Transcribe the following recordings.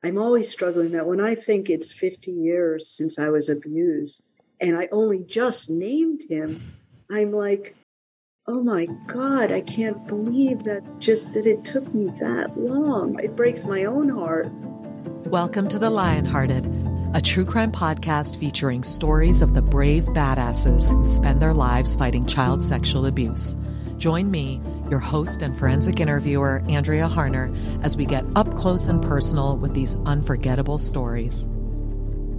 I'm always struggling that when I think it's 50 years since I was abused and I only just named him, I'm like, oh my God, I can't believe that just that it took me that long. It breaks my own heart. Welcome to The Lionhearted, a true crime podcast featuring stories of the brave badasses who spend their lives fighting child sexual abuse. Join me your host and forensic interviewer, Andrea Harner, as we get up close and personal with these unforgettable stories.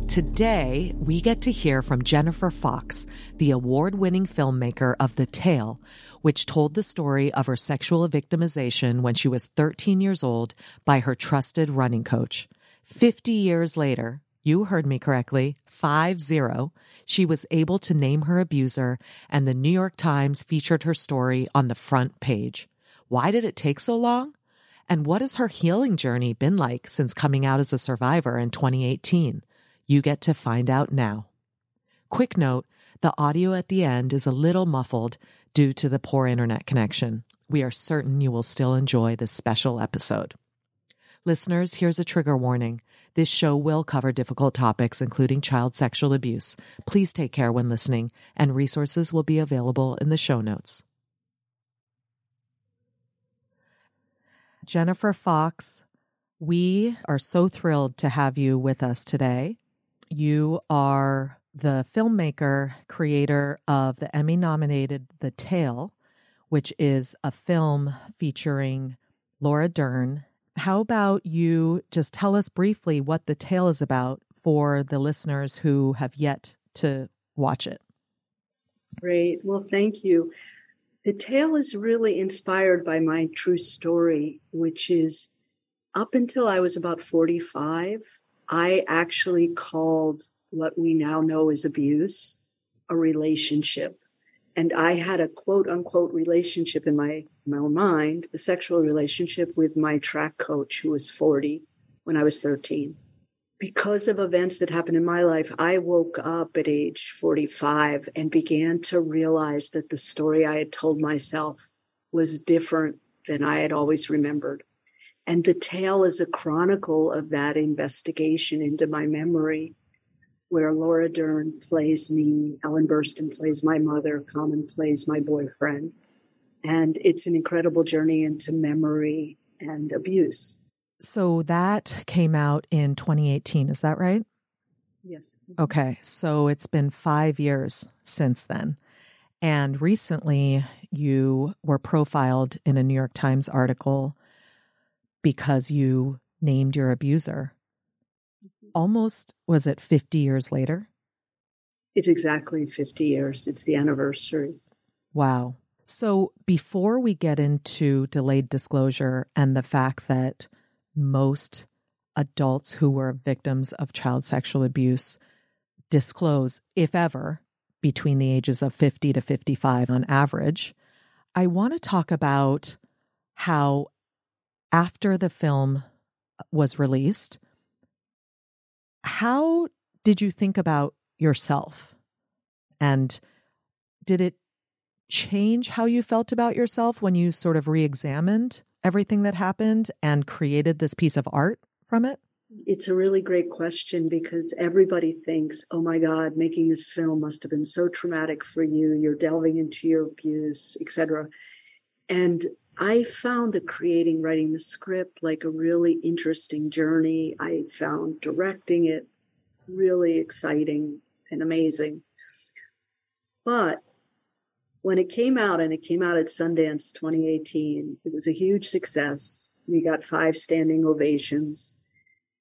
Today, we get to hear from Jennifer Fox, the award winning filmmaker of The Tale, which told the story of her sexual victimization when she was 13 years old by her trusted running coach. 50 years later, you heard me correctly, 5 0, she was able to name her abuser, and the New York Times featured her story on the front page. Why did it take so long? And what has her healing journey been like since coming out as a survivor in 2018? You get to find out now. Quick note the audio at the end is a little muffled due to the poor internet connection. We are certain you will still enjoy this special episode. Listeners, here's a trigger warning. This show will cover difficult topics, including child sexual abuse. Please take care when listening, and resources will be available in the show notes. Jennifer Fox, we are so thrilled to have you with us today. You are the filmmaker, creator of the Emmy nominated The Tale, which is a film featuring Laura Dern how about you just tell us briefly what the tale is about for the listeners who have yet to watch it? Great. Well, thank you. The tale is really inspired by my true story, which is up until I was about 45, I actually called what we now know as abuse a relationship. And I had a quote unquote relationship in my, my mind, a sexual relationship with my track coach who was 40 when I was 13. Because of events that happened in my life, I woke up at age 45 and began to realize that the story I had told myself was different than I had always remembered. And the tale is a chronicle of that investigation into my memory where Laura Dern plays me, Ellen Burstyn plays my mother, Common plays my boyfriend. And it's an incredible journey into memory and abuse. So that came out in 2018, is that right? Yes. Okay. So it's been five years since then. And recently you were profiled in a New York Times article because you named your abuser almost, was it 50 years later? It's exactly 50 years. It's the anniversary. Wow. So before we get into delayed disclosure and the fact that most adults who were victims of child sexual abuse disclose, if ever, between the ages of 50 to 55 on average, I want to talk about how after the film was released, how did you think about yourself? And did it change how you felt about yourself when you sort of re examined everything that happened and created this piece of art from it? It's a really great question because everybody thinks, oh my God, making this film must have been so traumatic for you. You're delving into your abuse, etc. And I found the creating, writing the script like a really interesting journey. I found directing it really exciting and amazing. But when it came out, and it came out at Sundance 2018, it was a huge success. We got five standing ovations.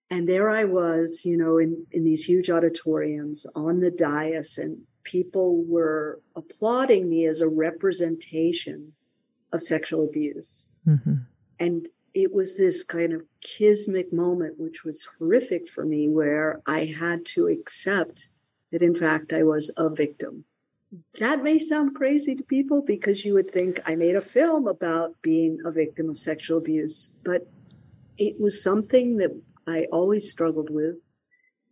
And there I was, you know, in, in these huge auditoriums on the dais, and people were applauding me as a representation of sexual abuse. Mm-hmm. And it was this kind of kismic moment, which was horrific for me, where I had to accept that, in fact, I was a victim. That may sound crazy to people because you would think I made a film about being a victim of sexual abuse, but it was something that I always struggled with.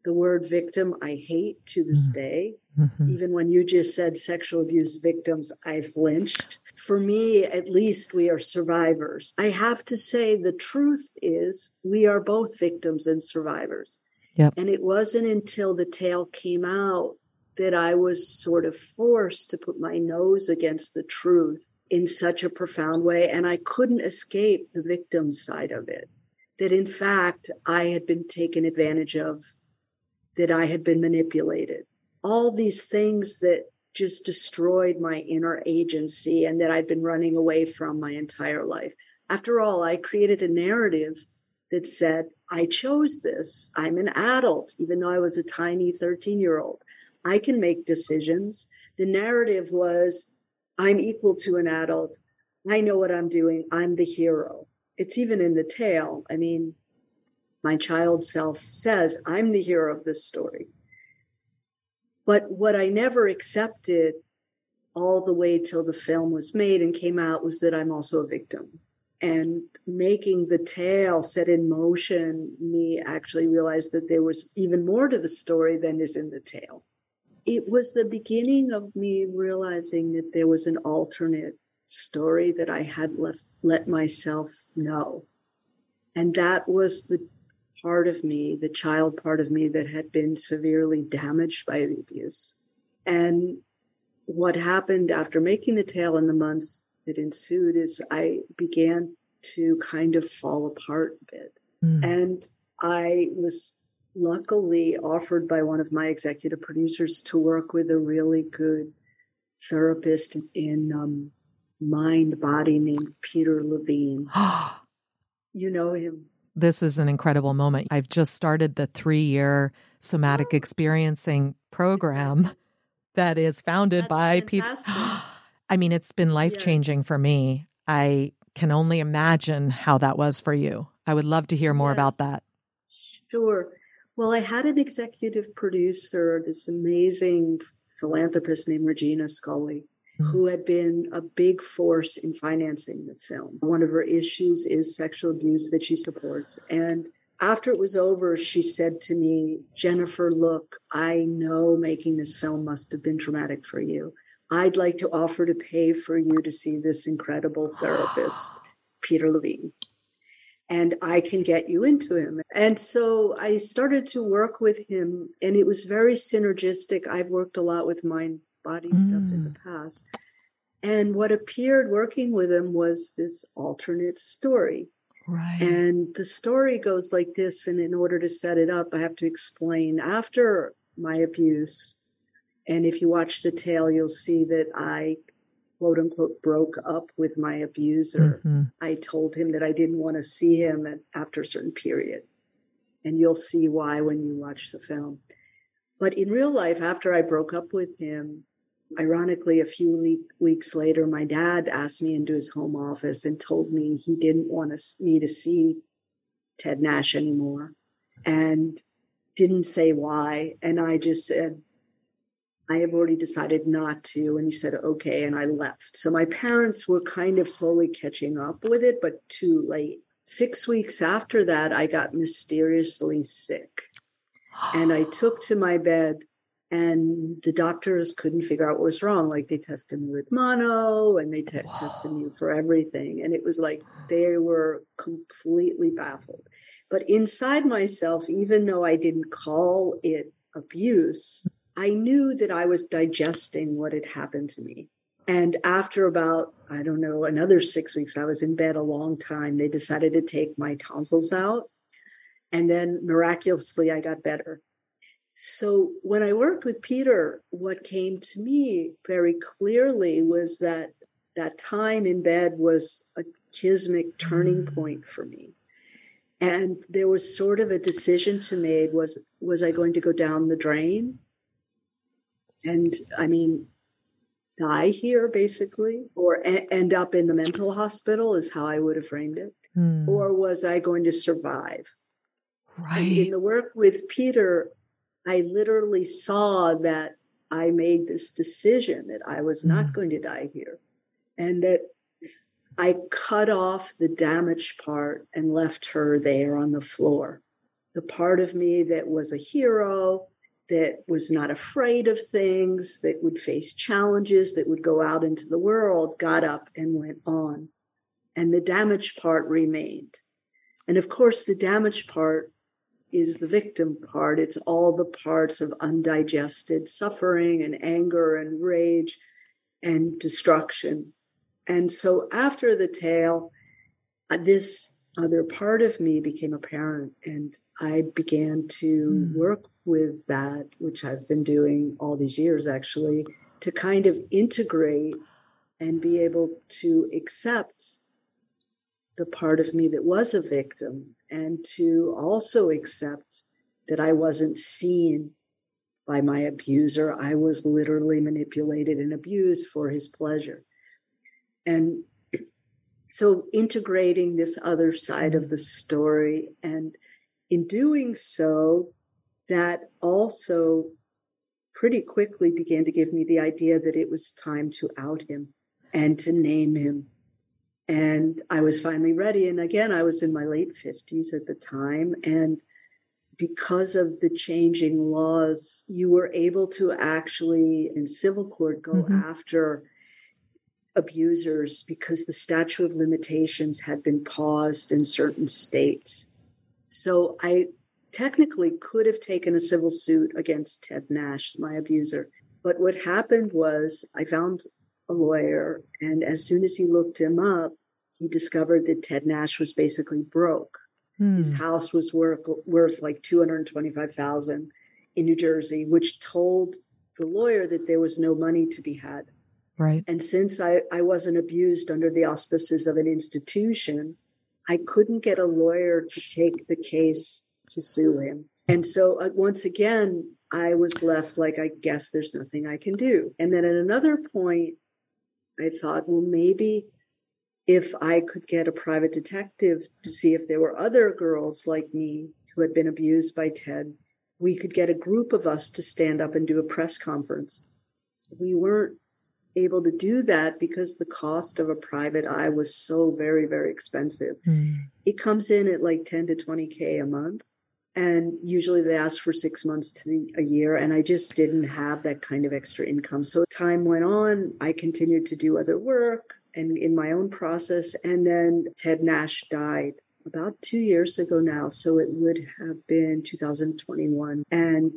The word victim, I hate to this mm-hmm. day. Mm-hmm. Even when you just said sexual abuse victims, I flinched for me, at least, we are survivors. I have to say, the truth is, we are both victims and survivors. Yep. And it wasn't until the tale came out that I was sort of forced to put my nose against the truth in such a profound way. And I couldn't escape the victim side of it. That in fact, I had been taken advantage of, that I had been manipulated. All these things that just destroyed my inner agency and that I'd been running away from my entire life. After all, I created a narrative that said, I chose this. I'm an adult, even though I was a tiny 13 year old. I can make decisions. The narrative was, I'm equal to an adult. I know what I'm doing. I'm the hero. It's even in the tale. I mean, my child self says, I'm the hero of this story. But what I never accepted all the way till the film was made and came out was that I'm also a victim. And making the tale set in motion, me actually realized that there was even more to the story than is in the tale. It was the beginning of me realizing that there was an alternate story that I had left, let myself know. And that was the part of me, the child part of me that had been severely damaged by the abuse. And what happened after making the tale in the months that ensued is I began to kind of fall apart a bit. Mm. And I was luckily offered by one of my executive producers to work with a really good therapist in um, mind body named Peter Levine. you know him this is an incredible moment. I've just started the three year somatic experiencing program that is founded That's by people. I mean, it's been life changing yes. for me. I can only imagine how that was for you. I would love to hear more yes. about that. Sure. Well, I had an executive producer, this amazing philanthropist named Regina Scully. Mm-hmm. who had been a big force in financing the film. One of her issues is sexual abuse that she supports. And after it was over, she said to me, Jennifer, look, I know making this film must have been traumatic for you. I'd like to offer to pay for you to see this incredible therapist, Peter Levine. And I can get you into him. And so I started to work with him, and it was very synergistic. I've worked a lot with mind body mm. stuff in the mm. past. And what appeared working with him was this alternate story. Right. And the story goes like this. And in order to set it up, I have to explain after my abuse. And if you watch the tale, you'll see that I quote unquote broke up with my abuser. Mm-hmm. I told him that I didn't want to see him after a certain period. And you'll see why when you watch the film. But in real life, after I broke up with him, Ironically, a few weeks later, my dad asked me into his home office and told me he didn't want me to see Ted Nash anymore and didn't say why. And I just said, I have already decided not to. And he said, okay. And I left. So my parents were kind of slowly catching up with it, but too late. Six weeks after that, I got mysteriously sick. And I took to my bed and the doctors couldn't figure out what was wrong. Like they tested me with mono and they te- tested me for everything. And it was like they were completely baffled. But inside myself, even though I didn't call it abuse, I knew that I was digesting what had happened to me. And after about, I don't know, another six weeks, I was in bed a long time. They decided to take my tonsils out. And then miraculously, I got better. So when I worked with Peter, what came to me very clearly was that that time in bed was a chismic turning mm. point for me. And there was sort of a decision to make was was I going to go down the drain? And I mean, die here basically, or a- end up in the mental hospital is how I would have framed it. Mm. Or was I going to survive? Right. And in the work with Peter, I literally saw that I made this decision that I was not mm. going to die here and that I cut off the damaged part and left her there on the floor. The part of me that was a hero that was not afraid of things, that would face challenges, that would go out into the world, got up and went on. And the damaged part remained. And of course, the damaged part is the victim part. It's all the parts of undigested suffering and anger and rage and destruction. And so after the tale, uh, this other part of me became apparent and I began to mm. work with that, which I've been doing all these years actually, to kind of integrate and be able to accept the part of me that was a victim and to also accept that I wasn't seen by my abuser. I was literally manipulated and abused for his pleasure. And so integrating this other side of the story and in doing so that also pretty quickly began to give me the idea that it was time to out him and to name him and I was finally ready. And again, I was in my late 50s at the time. And because of the changing laws, you were able to actually, in civil court, go mm-hmm. after abusers because the statute of limitations had been paused in certain states. So I technically could have taken a civil suit against Ted Nash, my abuser. But what happened was I found a lawyer. And as soon as he looked him up, he discovered that Ted Nash was basically broke. Hmm. His house was worth worth like two hundred twenty five thousand in New Jersey, which told the lawyer that there was no money to be had. Right. And since I, I wasn't abused under the auspices of an institution, I couldn't get a lawyer to take the case to sue him. And so uh, once again, I was left like, I guess there's nothing I can do. And then at another point, I thought, well, maybe if I could get a private detective to see if there were other girls like me who had been abused by Ted, we could get a group of us to stand up and do a press conference. We weren't able to do that because the cost of a private eye was so very, very expensive. Mm. It comes in at like 10 to 20K a month. And usually they ask for six months to a year. And I just didn't have that kind of extra income. So time went on. I continued to do other work and in my own process. And then Ted Nash died about two years ago now. So it would have been 2021. And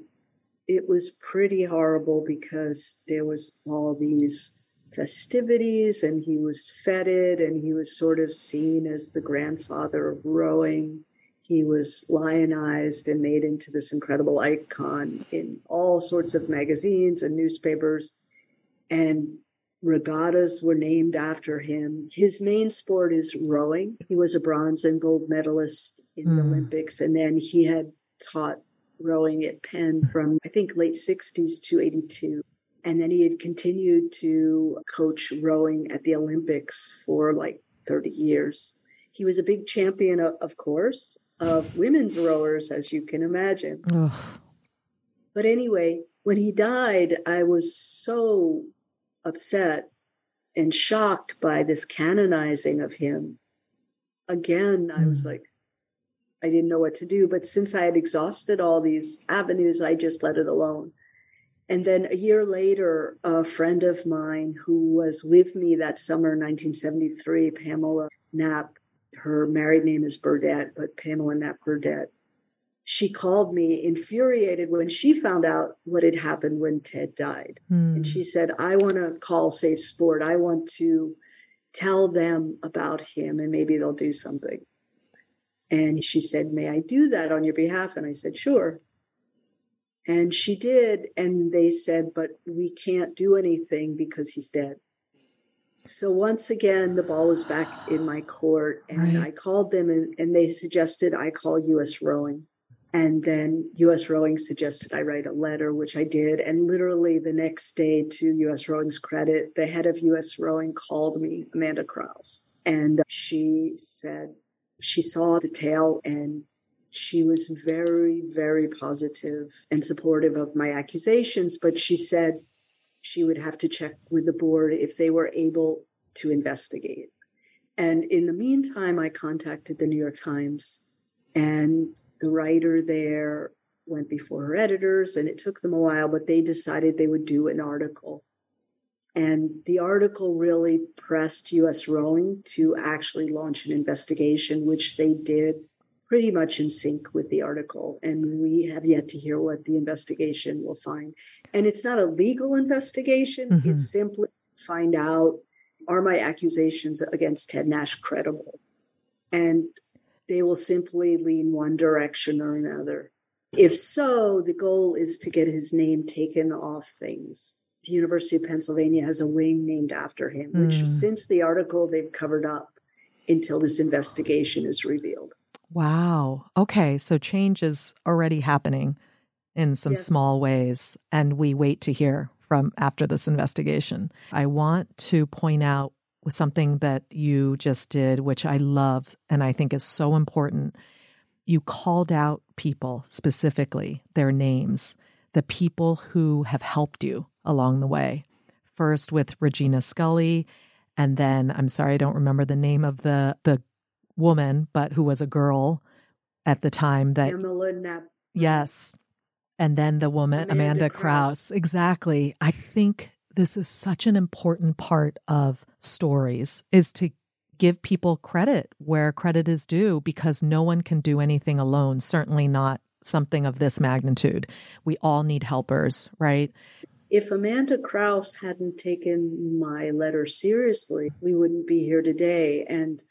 it was pretty horrible because there was all these festivities and he was feted and he was sort of seen as the grandfather of rowing he was lionized and made into this incredible icon in all sorts of magazines and newspapers and regattas were named after him. His main sport is rowing. He was a bronze and gold medalist in mm. the hmm. Olympics, and then he had taught rowing at Penn from, I think, late 60s to 82. And then he had continued to coach rowing at the Olympics for like 30 years. He was a big champion, of course, of women's rowers, as you can imagine. But anyway, when he died, I was so upset and shocked by this canonizing of him. Again, I was hmm. like, I didn't know what to do. But since I had exhausted all these avenues, I just let it alone. And then a year later, a friend of mine who was with me that summer, 1973, Pamela Knapp, her married name is Burdett, but Pamela Knapp Burdett, she called me infuriated when she found out what had happened when Ted died. Mm. And she said, I want to call Safe Sport. I want to tell them about him and maybe they'll do something. And she said, May I do that on your behalf? And I said, Sure. And she did. And they said, But we can't do anything because he's dead. So once again, the ball was back in my court. And right. I called them and, and they suggested I call US Rowing. And then US Rowing suggested I write a letter, which I did. And literally the next day, to US Rowing's credit, the head of US Rowing called me, Amanda Kraus. And uh, she said she saw the tale and she was very, very positive and supportive of my accusations. But she said she would have to check with the board if they were able to investigate. And in the meantime, I contacted the New York Times and the writer there went before her editors, and it took them a while, but they decided they would do an article. And the article really pressed US Rowing to actually launch an investigation, which they did pretty much in sync with the article. And we have yet to hear what the investigation will find. And it's not a legal investigation, mm-hmm. it's simply to find out are my accusations against Ted Nash credible? And they will simply lean one direction or another. If so, the goal is to get his name taken off things. The University of Pennsylvania has a wing named after him, which mm. since the article they've covered up until this investigation is revealed. Wow. Okay. So change is already happening in some yes. small ways, and we wait to hear from after this investigation. I want to point out something that you just did, which I love and I think is so important. You called out people specifically, their names, the people who have helped you along the way. First with Regina Scully, and then I'm sorry I don't remember the name of the the woman, but who was a girl at the time that mm-hmm. Yes. And then the woman Amanda, Amanda Kraus. Kraus. Exactly. I think this is such an important part of stories is to give people credit where credit is due because no one can do anything alone, certainly not something of this magnitude. We all need helpers, right? If Amanda Kraus hadn't taken my letter seriously, we wouldn't be here today. And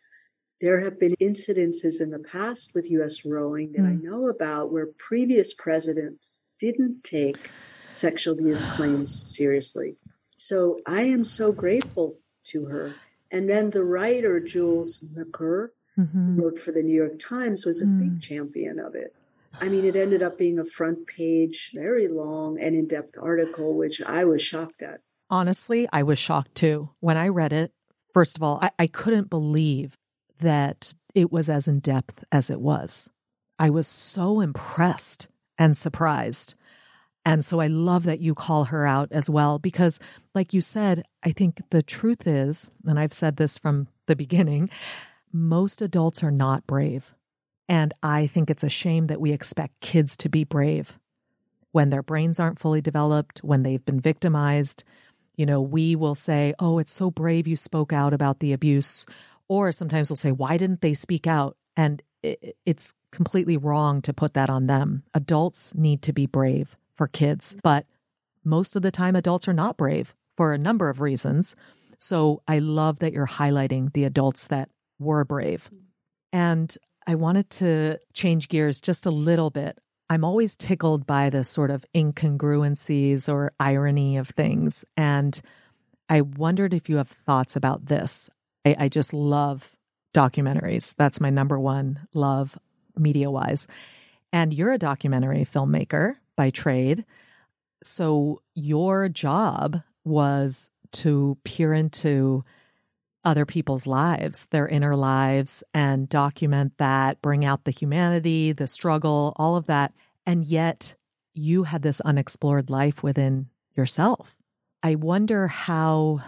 there have been incidences in the past with U.S. rowing that mm. I hmm. know about where previous presidents didn't take sexual abuse claims seriously. So I am so grateful to her. And then the writer, Jules Macur, mm-hmm. who wrote for the New York Times, was a mm. big champion of it. I mean, it ended up being a front page, very long and in depth article, which I was shocked at. Honestly, I was shocked too. When I read it, first of all, I, I couldn't believe that it was as in depth as it was. I was so impressed and surprised. And so I love that you call her out as well, because, like you said, I think the truth is, and I've said this from the beginning, most adults are not brave. And I think it's a shame that we expect kids to be brave when their brains aren't fully developed, when they've been victimized. You know, we will say, Oh, it's so brave you spoke out about the abuse. Or sometimes we'll say, why didn't they speak out? And it's completely wrong to put that on them. Adults need to be brave for kids, but most of the time, adults are not brave for a number of reasons. So I love that you're highlighting the adults that were brave. And I wanted to change gears just a little bit. I'm always tickled by the sort of incongruencies or irony of things. And I wondered if you have thoughts about this. I, I just love documentaries. That's my number one love media wise. And you're a documentary filmmaker by trade. So your job was to peer into other people's lives, their inner lives, and document that, bring out the humanity, the struggle, all of that. And yet you had this unexplored life within yourself. I wonder how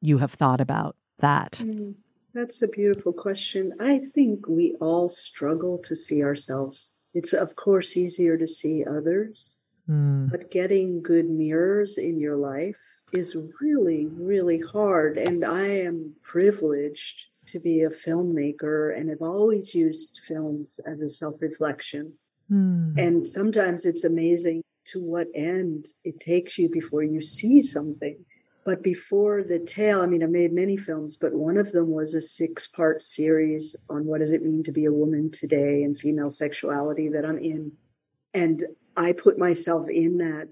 you have thought about that? Mm, that's a beautiful question. I think we all struggle to see ourselves. It's, of course, easier to see others, mm. but getting good mirrors in your life is really, really hard. And I am privileged to be a filmmaker and have always used films as a self reflection. Mm. And sometimes it's amazing to what end it takes you before you see something. But before the tale, I mean, I made many films, but one of them was a six part series on what does it mean to be a woman today and female sexuality that I'm in. And I put myself in that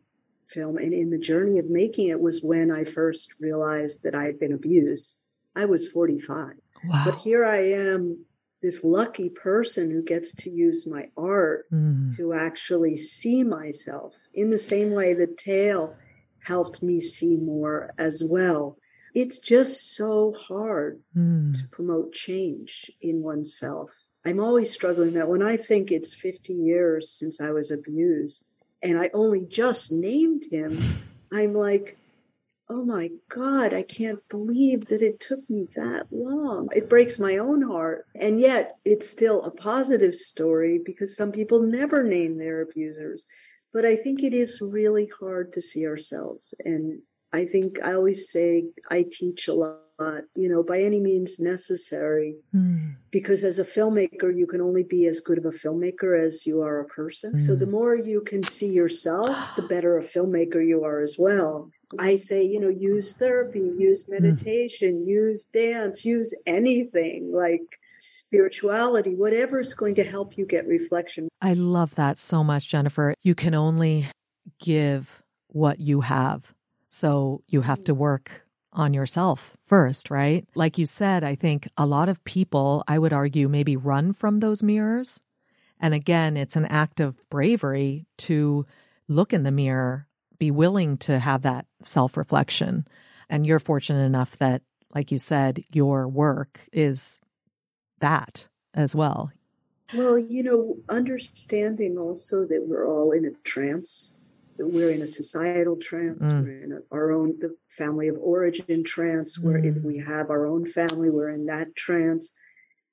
film. And in the journey of making it was when I first realized that I had been abused. I was 45. Wow. But here I am, this lucky person who gets to use my art mm. to actually see myself in the same way the tale helped me see more as well. It's just so hard mm. to promote change in oneself. I'm always struggling that when I think it's 50 years since I was abused and I only just named him, I'm like, oh my God, I can't believe that it took me that long. It breaks my own heart. And yet it's still a positive story because some people never name their abusers. But I think it is really hard to see ourselves. And I think I always say I teach a lot you know, by any means necessary. Mm. Because as a filmmaker, you can only be as good of a filmmaker as you are a person. Mm. So the hmm. more you can see yourself, the better a filmmaker you are as well. I say, you know, use therapy, use hmm. meditation, mm. use dance, use anything like spirituality, whatever is going to help you get reflection. I love that so much, Jennifer. You can only give what you have. So you have to work on yourself first, right? Like you said, I think a lot of people, I would argue, maybe run from those mirrors. And again, it's an act of bravery to look in the mirror, be willing to have that self reflection. And you're fortunate enough that, like you said, your work is that as well. Well, you know, understanding also that we're all in a trance that we're in a societal trance mm. we're in a, our own the family of origin trance where mm. if we have our own family we're in that trance.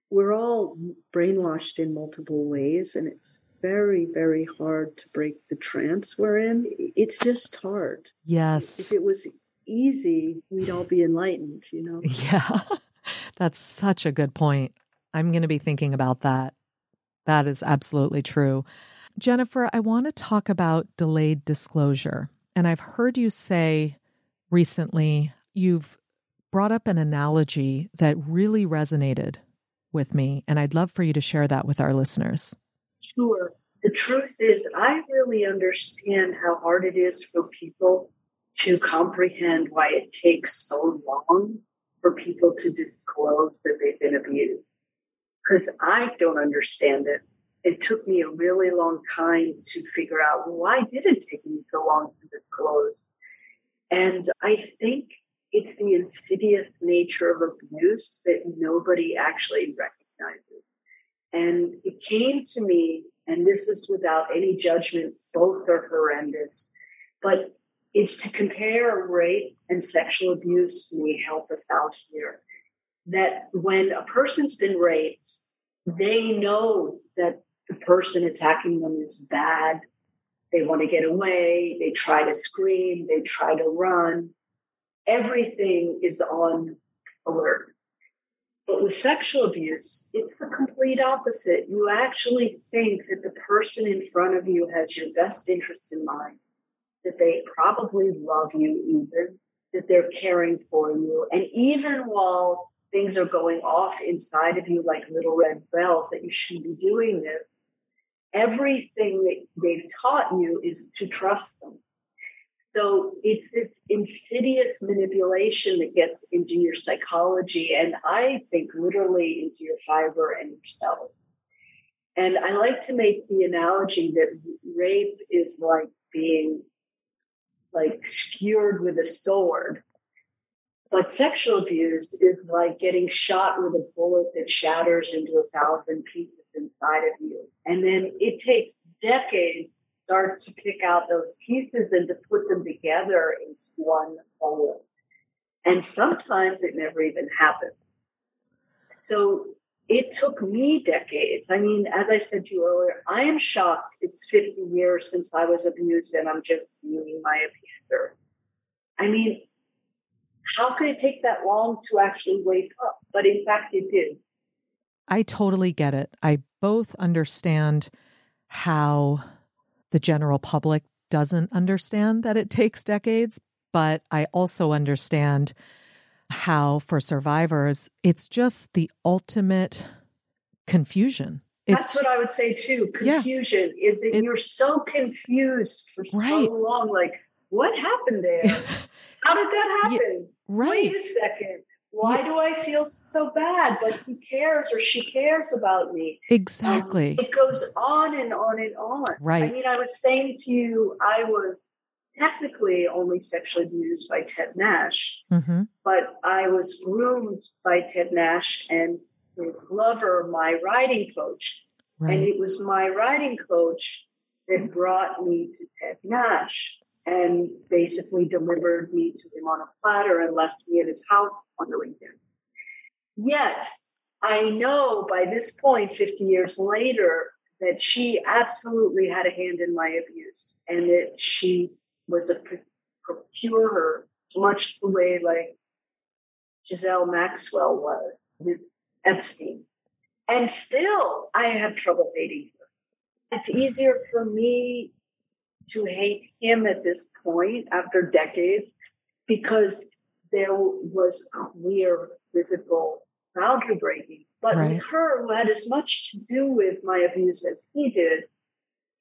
We're all brainwashed in multiple ways and it's very very hard to break the trance we're in. It's just hard. Yes. If it was easy we'd all be enlightened you know? Yeah. That's such a good point i'm going to be thinking about that that is absolutely true Jennifer, I want to talk about delayed disclosure. And I've heard you say recently you've brought up an analogy that really resonated with me. And I'd love for you to share that with our listeners. Sure. The truth is, I really understand how hard it is for people to comprehend why it takes so long for people to disclose that they've been abused. Because I don't understand it it took me a really long time to figure out why did it take me so long to disclose. And I think it's the insidious nature of abuse that nobody actually recognizes. And it came to me, and this is without any judgment, both are horrendous, but it's to compare rape and sexual abuse may help us out here. That when a person's been raped, they know that the person attacking them is bad. They want to get away. They try to scream. They try to run. Everything is on alert. But with sexual abuse, it's the complete opposite. You actually think that the person in front of you has your best interests in mind, that they probably love you even, that they're caring for you. And even while things are going off inside of you like little red bells that you shouldn't be doing this, everything that they've taught you is to trust them. So it's this insidious manipulation that gets into your psychology and I think literally into your fiber and your cells. And I like to make the analogy that rape is like being like skewered with a sword. But sexual abuse is like getting shot with a bullet that shatters into a thousand pieces inside of you. And then it takes decades to start to pick out those pieces and to put them together into one whole. And sometimes it never even happens. So it took me decades. I mean, as I said to you earlier, I am shocked it's 50 years since I was abused and I'm just viewing my abuser. I mean, how could it take that long to actually wake up? But in fact, it did. I totally get it. I both understand how the general public doesn't understand that it takes decades, but I also understand how for survivors, it's just the ultimate confusion. It's, That's what I would say too. Confusion yeah, is that it, you're so confused for right. so long. Like, what happened there? How did that happen? Right. Wait a second why yeah. do I feel so bad? But he cares or she cares about me. Exactly. Um, it goes on and on and on. Right. I mean, I was saying to you, I was technically only sexually abused by Ted Nash, mm-hmm. but I was groomed by Ted Nash and his lover, my riding coach. Right. And it was my riding coach that brought me to Ted Nash. And basically delivered me to him on a platter and left me at his house on the weekends. Yet, I know by this point, 50 years later, that she absolutely had a hand in my abuse and that she was a procurer, much the way like Giselle Maxwell was with Epstein. And still, I have trouble hating her. It's easier for me to hate him at this point after decades because there was clear physical boundary breaking. But right. with her, who had as much to do with my abuse as he did,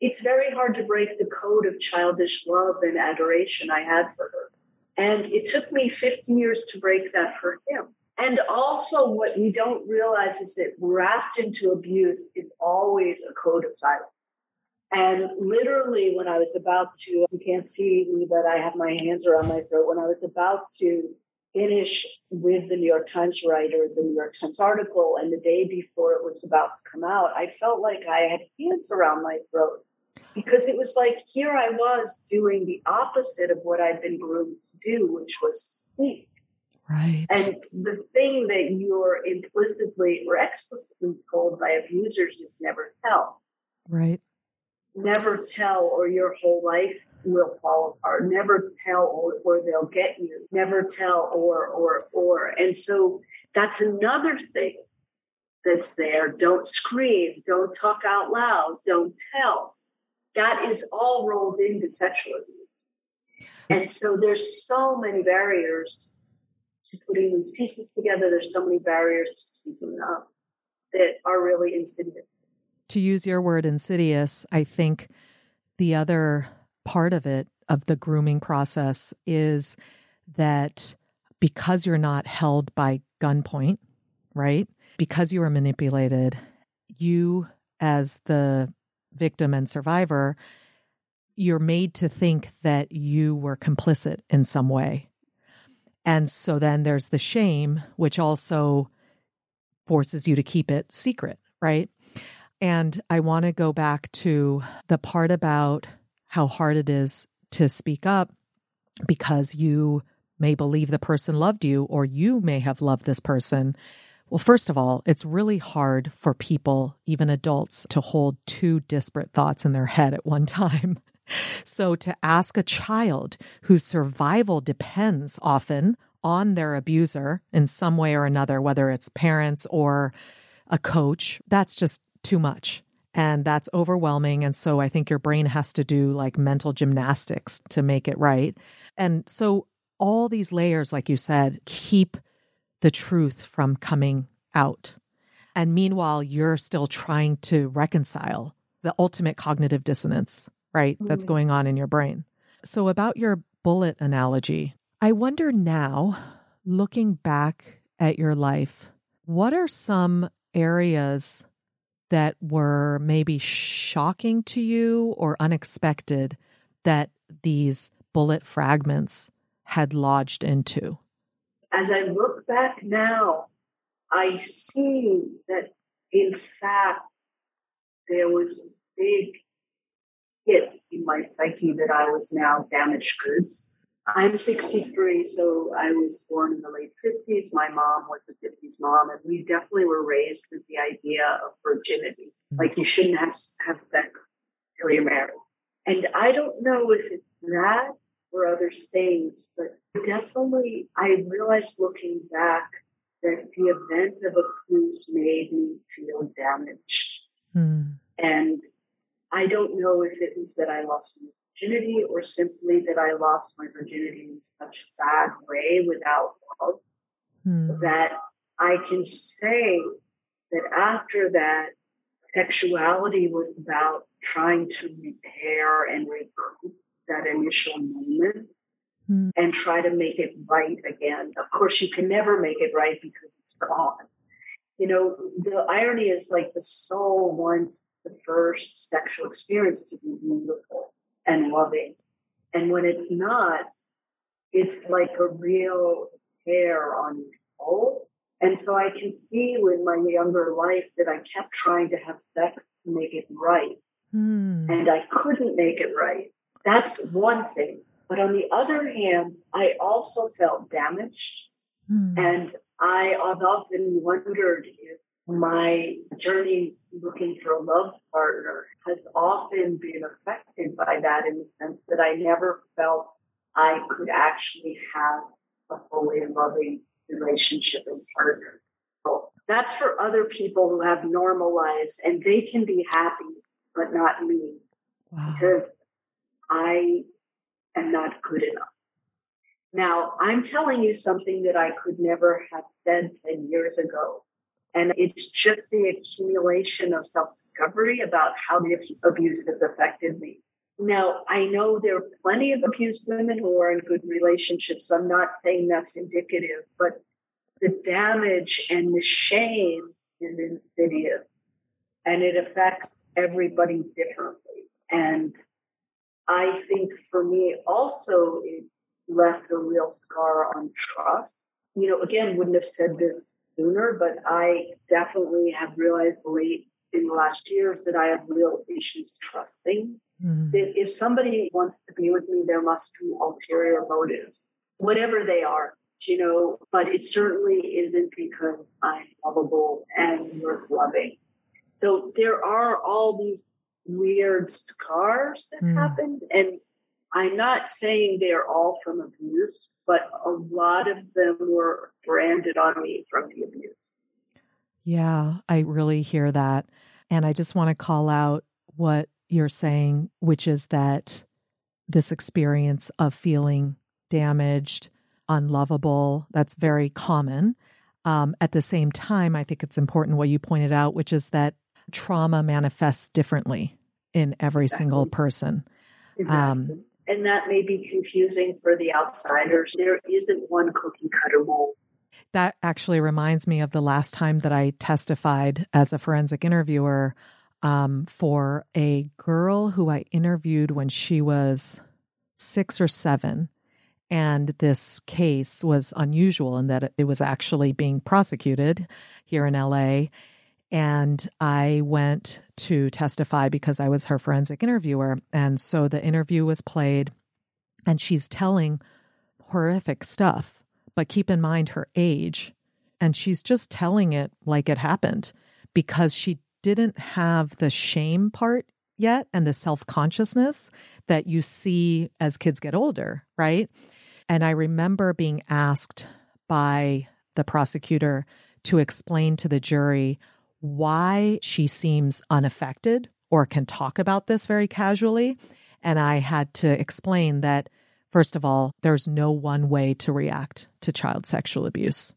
it's very hard to break the code of childish love and adoration I had for her. And it took me 15 years to break that for him. And also, what we don't realize is that wrapped into abuse is always a code of silence. And literally, when I was about to, you can't see me, but I have my hands around my throat. When I was about to finish with the New York Times writer, the New York Times article, and the day before it was about to come out, I felt like I had hands around my throat because it was like here I was doing the opposite of what I'd been groomed to do, which was speak. Right. And the thing that you're implicitly or explicitly told by abusers is never tell. Right never tell or your whole life will fall apart. Never tell or, or they'll get you. Never tell or, or, or. And so that's another thing that's there. Don't scream. Don't talk out loud. Don't tell. That is all rolled into sexual abuse. And so there's so many barriers to putting these pieces together. There's so many barriers to speaking up that are really insidious to use your word insidious, I think the other part of it, of the grooming process, is that because you're not held by gunpoint, right? Because you are manipulated, you, as the victim and survivor, you're made to think that you were complicit in some way. And so then there's the shame, which also forces you to keep it secret, right? And I want to go back to the part about how hard it is to speak up because you may believe the person loved you or you may have loved this person. Well, first of all, it's really hard for people, even adults, to hold two disparate thoughts in their head at one time. So to ask a child whose survival depends often on their abuser in some way or another, whether it's parents or a coach, that's just too much and that's overwhelming. And so I think your brain has to do like mental gymnastics to make it right. And so all these layers, like you said, keep the truth from coming out. And meanwhile, you're still trying to reconcile the ultimate cognitive dissonance, right? Mm-hmm. That's going on in your brain. So, about your bullet analogy, I wonder now, looking back at your life, what are some areas that were maybe shocking to you or unexpected that these bullet fragments had lodged into? As I look back now, I see that in fact there was a big hit in my psyche that I was now damaged goods. I'm 63, so I was born in the late 50s. My mom was a 50s mom, and we definitely were raised with the idea of virginity. Mm-hmm. Like you shouldn't have have sex till you're married. And I don't know if it's that or other things, but definitely I realized looking back that the event of a cruise made me feel damaged. Mm. And I don't know if it was that I lost virginity or simply that I lost my virginity in such a bad way without love hmm. that I can say that after that, sexuality was about trying to repair and recoup that initial moment hmm. and try to make it right again. Of course, you can never make it right because it's gone. You know, the irony is like the soul wants the first sexual experience to be beautiful and loving. And when it's not, it's like a real tear on your soul. And so I can feel in my younger life that I kept trying to have sex to make it right. Mm. And I couldn't make it right. That's one thing. But on the other hand, I also felt damaged. Mm. And I have often wondered if my journey looking for a love partner has often been affected by that in the sense that I never felt I could actually have a fully loving relationship and partner. So that's for other people who have normal lives and they can be happy, but not me. Wow. Because I am not good enough. Now, I'm telling you something that I could never have said 10 years ago. And it's just the accumulation of self discovery about how the abuse has affected me. Now, I know there are plenty of abused women who are in good relationships. So I'm not saying that's indicative, but the damage and the shame is insidious and it affects everybody differently. And I think for me also, it left a real scar on trust. You know, again, wouldn't have said this sooner, but I definitely have realized late in the last years that I have real issues trusting. Mm. That if somebody wants to be with me, there must be ulterior motives, whatever they are, you know, but it certainly isn't because I'm lovable and worth loving. So there are all these weird scars that mm. happened and I'm not saying they're all from abuse, but a lot of them were branded on me from the abuse. Yeah, I really hear that. And I just want to call out what you're saying, which is that this experience of feeling damaged, unlovable, that's very common. Um, at the same time, I think it's important what you pointed out, which is that trauma manifests differently in every exactly. single person. Exactly. Um, and that may be confusing for the outsiders. There isn't one cookie cutter mold. That actually reminds me of the last time that I testified as a forensic interviewer um, for a girl who I interviewed when she was six or seven. And this case was unusual in that it was actually being prosecuted here in LA. And I went to testify because I was her forensic interviewer. And so the interview was played, and she's telling horrific stuff. But keep in mind her age. And she's just telling it like it happened because she didn't have the shame part yet and the self consciousness that you see as kids get older, right? And I remember being asked by the prosecutor to explain to the jury why she seems unaffected or can talk about this very casually. And I had to explain that, first of all, there's no one way to react to child sexual abuse.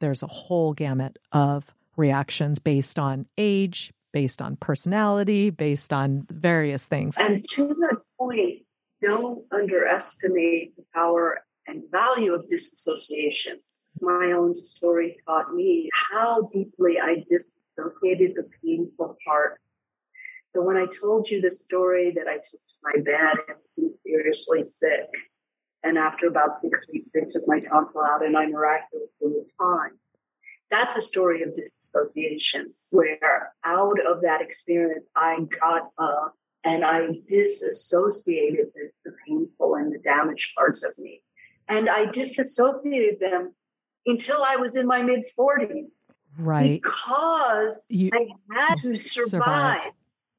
There's a whole gamut of reactions based on age, based on personality, based on various things. And to that point, don't underestimate the power and value of disassociation my own story taught me how deeply I disassociated the painful parts. So when I told you the story that I took to my bed and was seriously sick, and after about six weeks, they took my tonsil out and I miraculously was fine. That's a story of disassociation where out of that experience, I got up and I disassociated the, the painful and the damaged parts of me. And I disassociated them until I was in my mid 40s. Right. Because you, I had to survive. survive.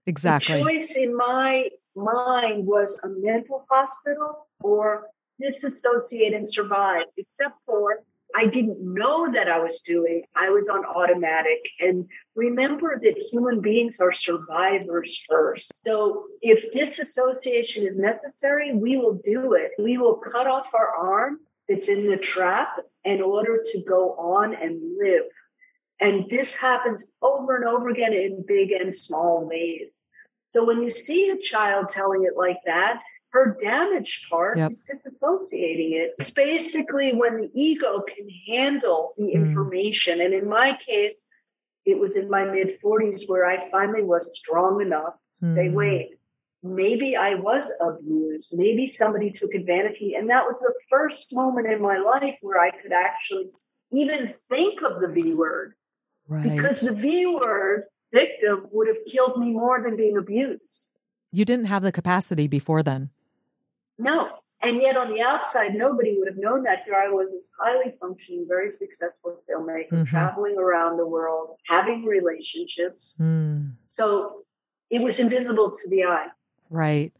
Exactly. The choice in my mind was a mental hospital or disassociate and survive, except for I didn't know that I was doing. I was on automatic. And remember that human beings are survivors first. So if disassociation is necessary, we will do it. We will cut off our arm that's in the trap in order to go on and live. And this happens over and over again in big and small ways. So when you see a child telling it like that, her damaged part yep. is disassociating it. It's basically when the ego can handle the mm. information. And in my case, it was in my mid 40s where I finally was strong enough to mm. say, wait, maybe I was abused. Maybe somebody took advantage of me. And that was the first moment in my life where I could actually even think of the V word. Right. Because the V word victim would have killed me more than being abused. You didn't have the capacity before then. No. And yet on the outside, nobody would have known that. Here I was, this highly functioning, very successful filmmaker, mm-hmm. traveling around the world, having relationships. Mm. So it was invisible to the eye. Right.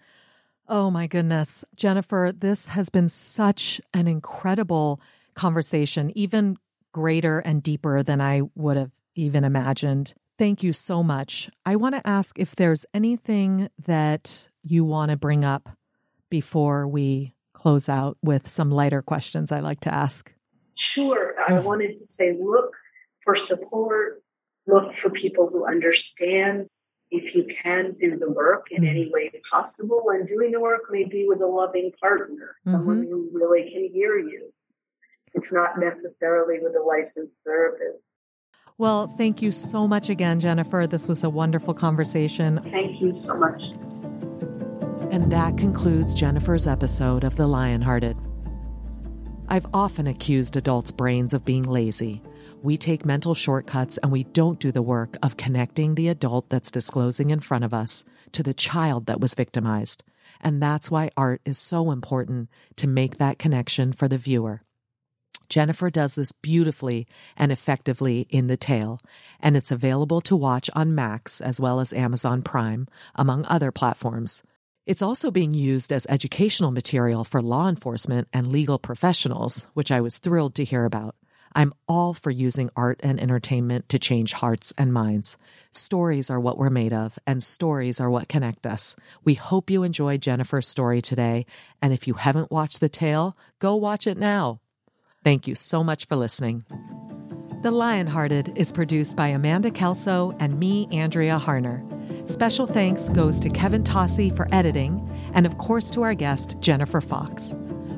Oh my goodness. Jennifer, this has been such an incredible conversation, even greater and deeper than I would have even imagined. Thank you so much. I want to ask if there's anything that you want to bring up before we close out with some lighter questions I like to ask? Sure. I mm-hmm. wanted to say look for support, look for people who understand if you can do the work in mm-hmm. any way possible. And doing the work may be with a loving partner, mm-hmm. someone who really can hear you. It's not necessarily with a licensed therapist. Well, thank you so much again, Jennifer. This was a wonderful conversation. Thank you so much. And that concludes Jennifer's episode of The Lionhearted. I've often accused adults' brains of being lazy. We take mental shortcuts and we don't do the work of connecting the adult that's disclosing in front of us to the child that was victimized. And that's why art is so important to make that connection for the viewer. Jennifer does this beautifully and effectively in The Tale, and it's available to watch on Max as well as Amazon Prime, among other platforms. It's also being used as educational material for law enforcement and legal professionals, which I was thrilled to hear about. I'm all for using art and entertainment to change hearts and minds. Stories are what we're made of, and stories are what connect us. We hope you enjoyed Jennifer's story today, and if you haven't watched The Tale, go watch it now. Thank you so much for listening. The Lionhearted is produced by Amanda Kelso and me, Andrea Harner. Special thanks goes to Kevin Tossi for editing, and of course to our guest, Jennifer Fox.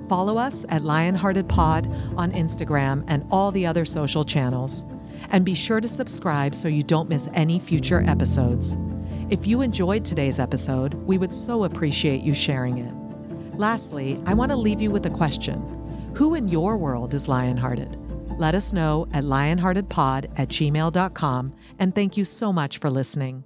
Follow us at Lionhearted Pod on Instagram and all the other social channels. And be sure to subscribe so you don't miss any future episodes. If you enjoyed today's episode, we would so appreciate you sharing it. Lastly, I want to leave you with a question Who in your world is lionhearted? Let us know at lionheartedpod at gmail.com, and thank you so much for listening.